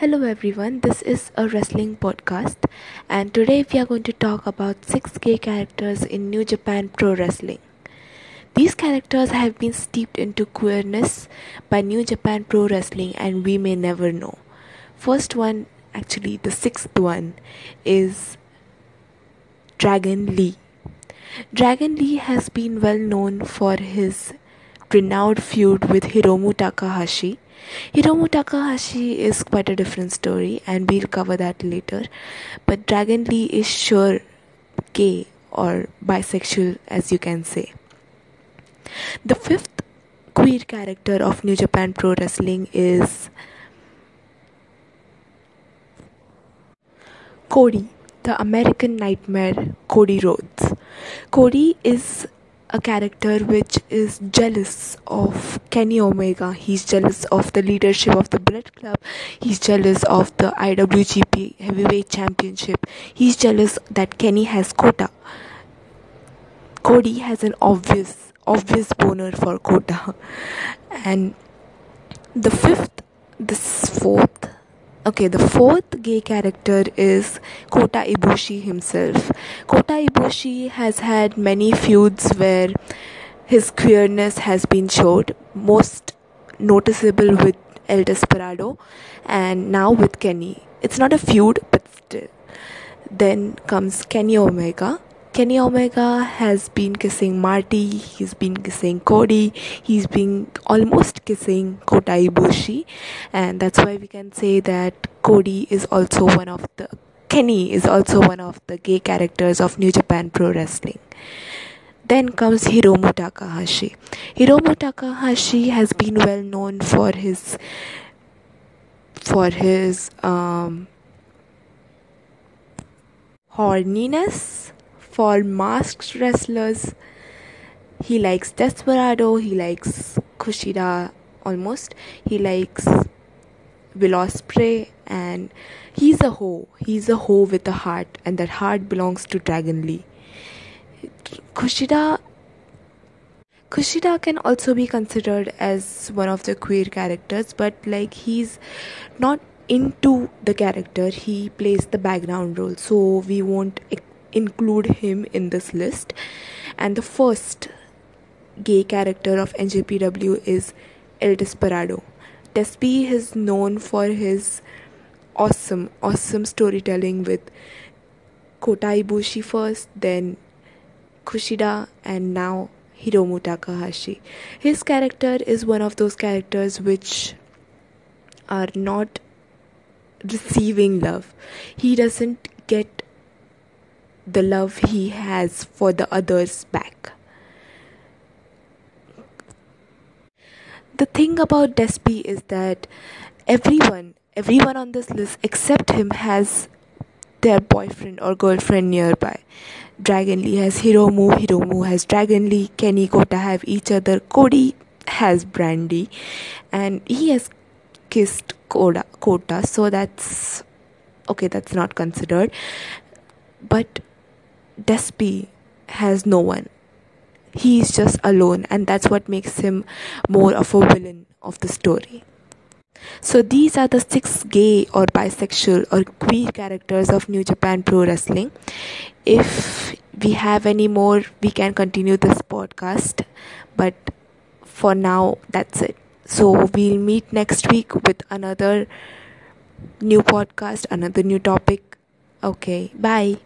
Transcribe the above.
Hello everyone, this is a wrestling podcast, and today we are going to talk about six gay characters in New Japan Pro Wrestling. These characters have been steeped into queerness by New Japan Pro Wrestling, and we may never know. First one, actually, the sixth one, is Dragon Lee. Dragon Lee has been well known for his renowned feud with Hiromu Takahashi Hiromu Takahashi is quite a different story, and we'll cover that later. But Dragon Lee is sure gay or bisexual, as you can say. The fifth queer character of New Japan Pro Wrestling is Cody, the American Nightmare, Cody Rhodes. Cody is a character which is jealous of Kenny Omega. He's jealous of the leadership of the Bullet Club. He's jealous of the IWGP Heavyweight Championship. He's jealous that Kenny has Kota. Cody has an obvious, obvious boner for Kota. And the fifth, the fourth, Okay, the fourth gay character is Kota Ibushi himself. Kota Ibushi has had many feuds where his queerness has been showed, most noticeable with El Desperado and now with Kenny. It's not a feud, but still. Then comes Kenny Omega, Kenny Omega has been kissing Marty, he's been kissing Cody, he's been almost kissing Kota Ibushi, and that's why we can say that Cody is also one of the Kenny is also one of the gay characters of New Japan Pro Wrestling. Then comes Hiromu Takahashi. Hiromu Takahashi has been well known for his for his um, horniness for masked wrestlers. He likes Desperado, he likes Kushida almost, he likes Will Ospreay, and he's a hoe. He's a hoe with a heart, and that heart belongs to Dragon Lee. Kushida Kushida can also be considered as one of the queer characters, but like he's not into the character, he plays the background role, so we won't include him in this list. And the first gay character of NJPW is El Desperado. Despi is known for his awesome, awesome storytelling with Kota Ibushi first, then Kushida, and now Hiromu Takahashi. His character is one of those characters which are not receiving love. He doesn't get the love he has for the others back. The thing about Despi is that everyone, everyone on this list except him has their boyfriend or girlfriend nearby. Dragon Lee has Hiromu, Hiromu has Dragon Lee, Kenny Kota have each other, Cody has Brandi, and he has kissed Kota, Kota so that's okay, that's not considered. But Despi has no one. He is just alone, and that's what makes him more of a villain of the story. So, these are the six gay or bisexual or queer characters of New Japan Pro Wrestling. If we have any more, we can continue this podcast, but for now, that's it. So, we'll meet next week with another new podcast, another new topic. Okay, bye.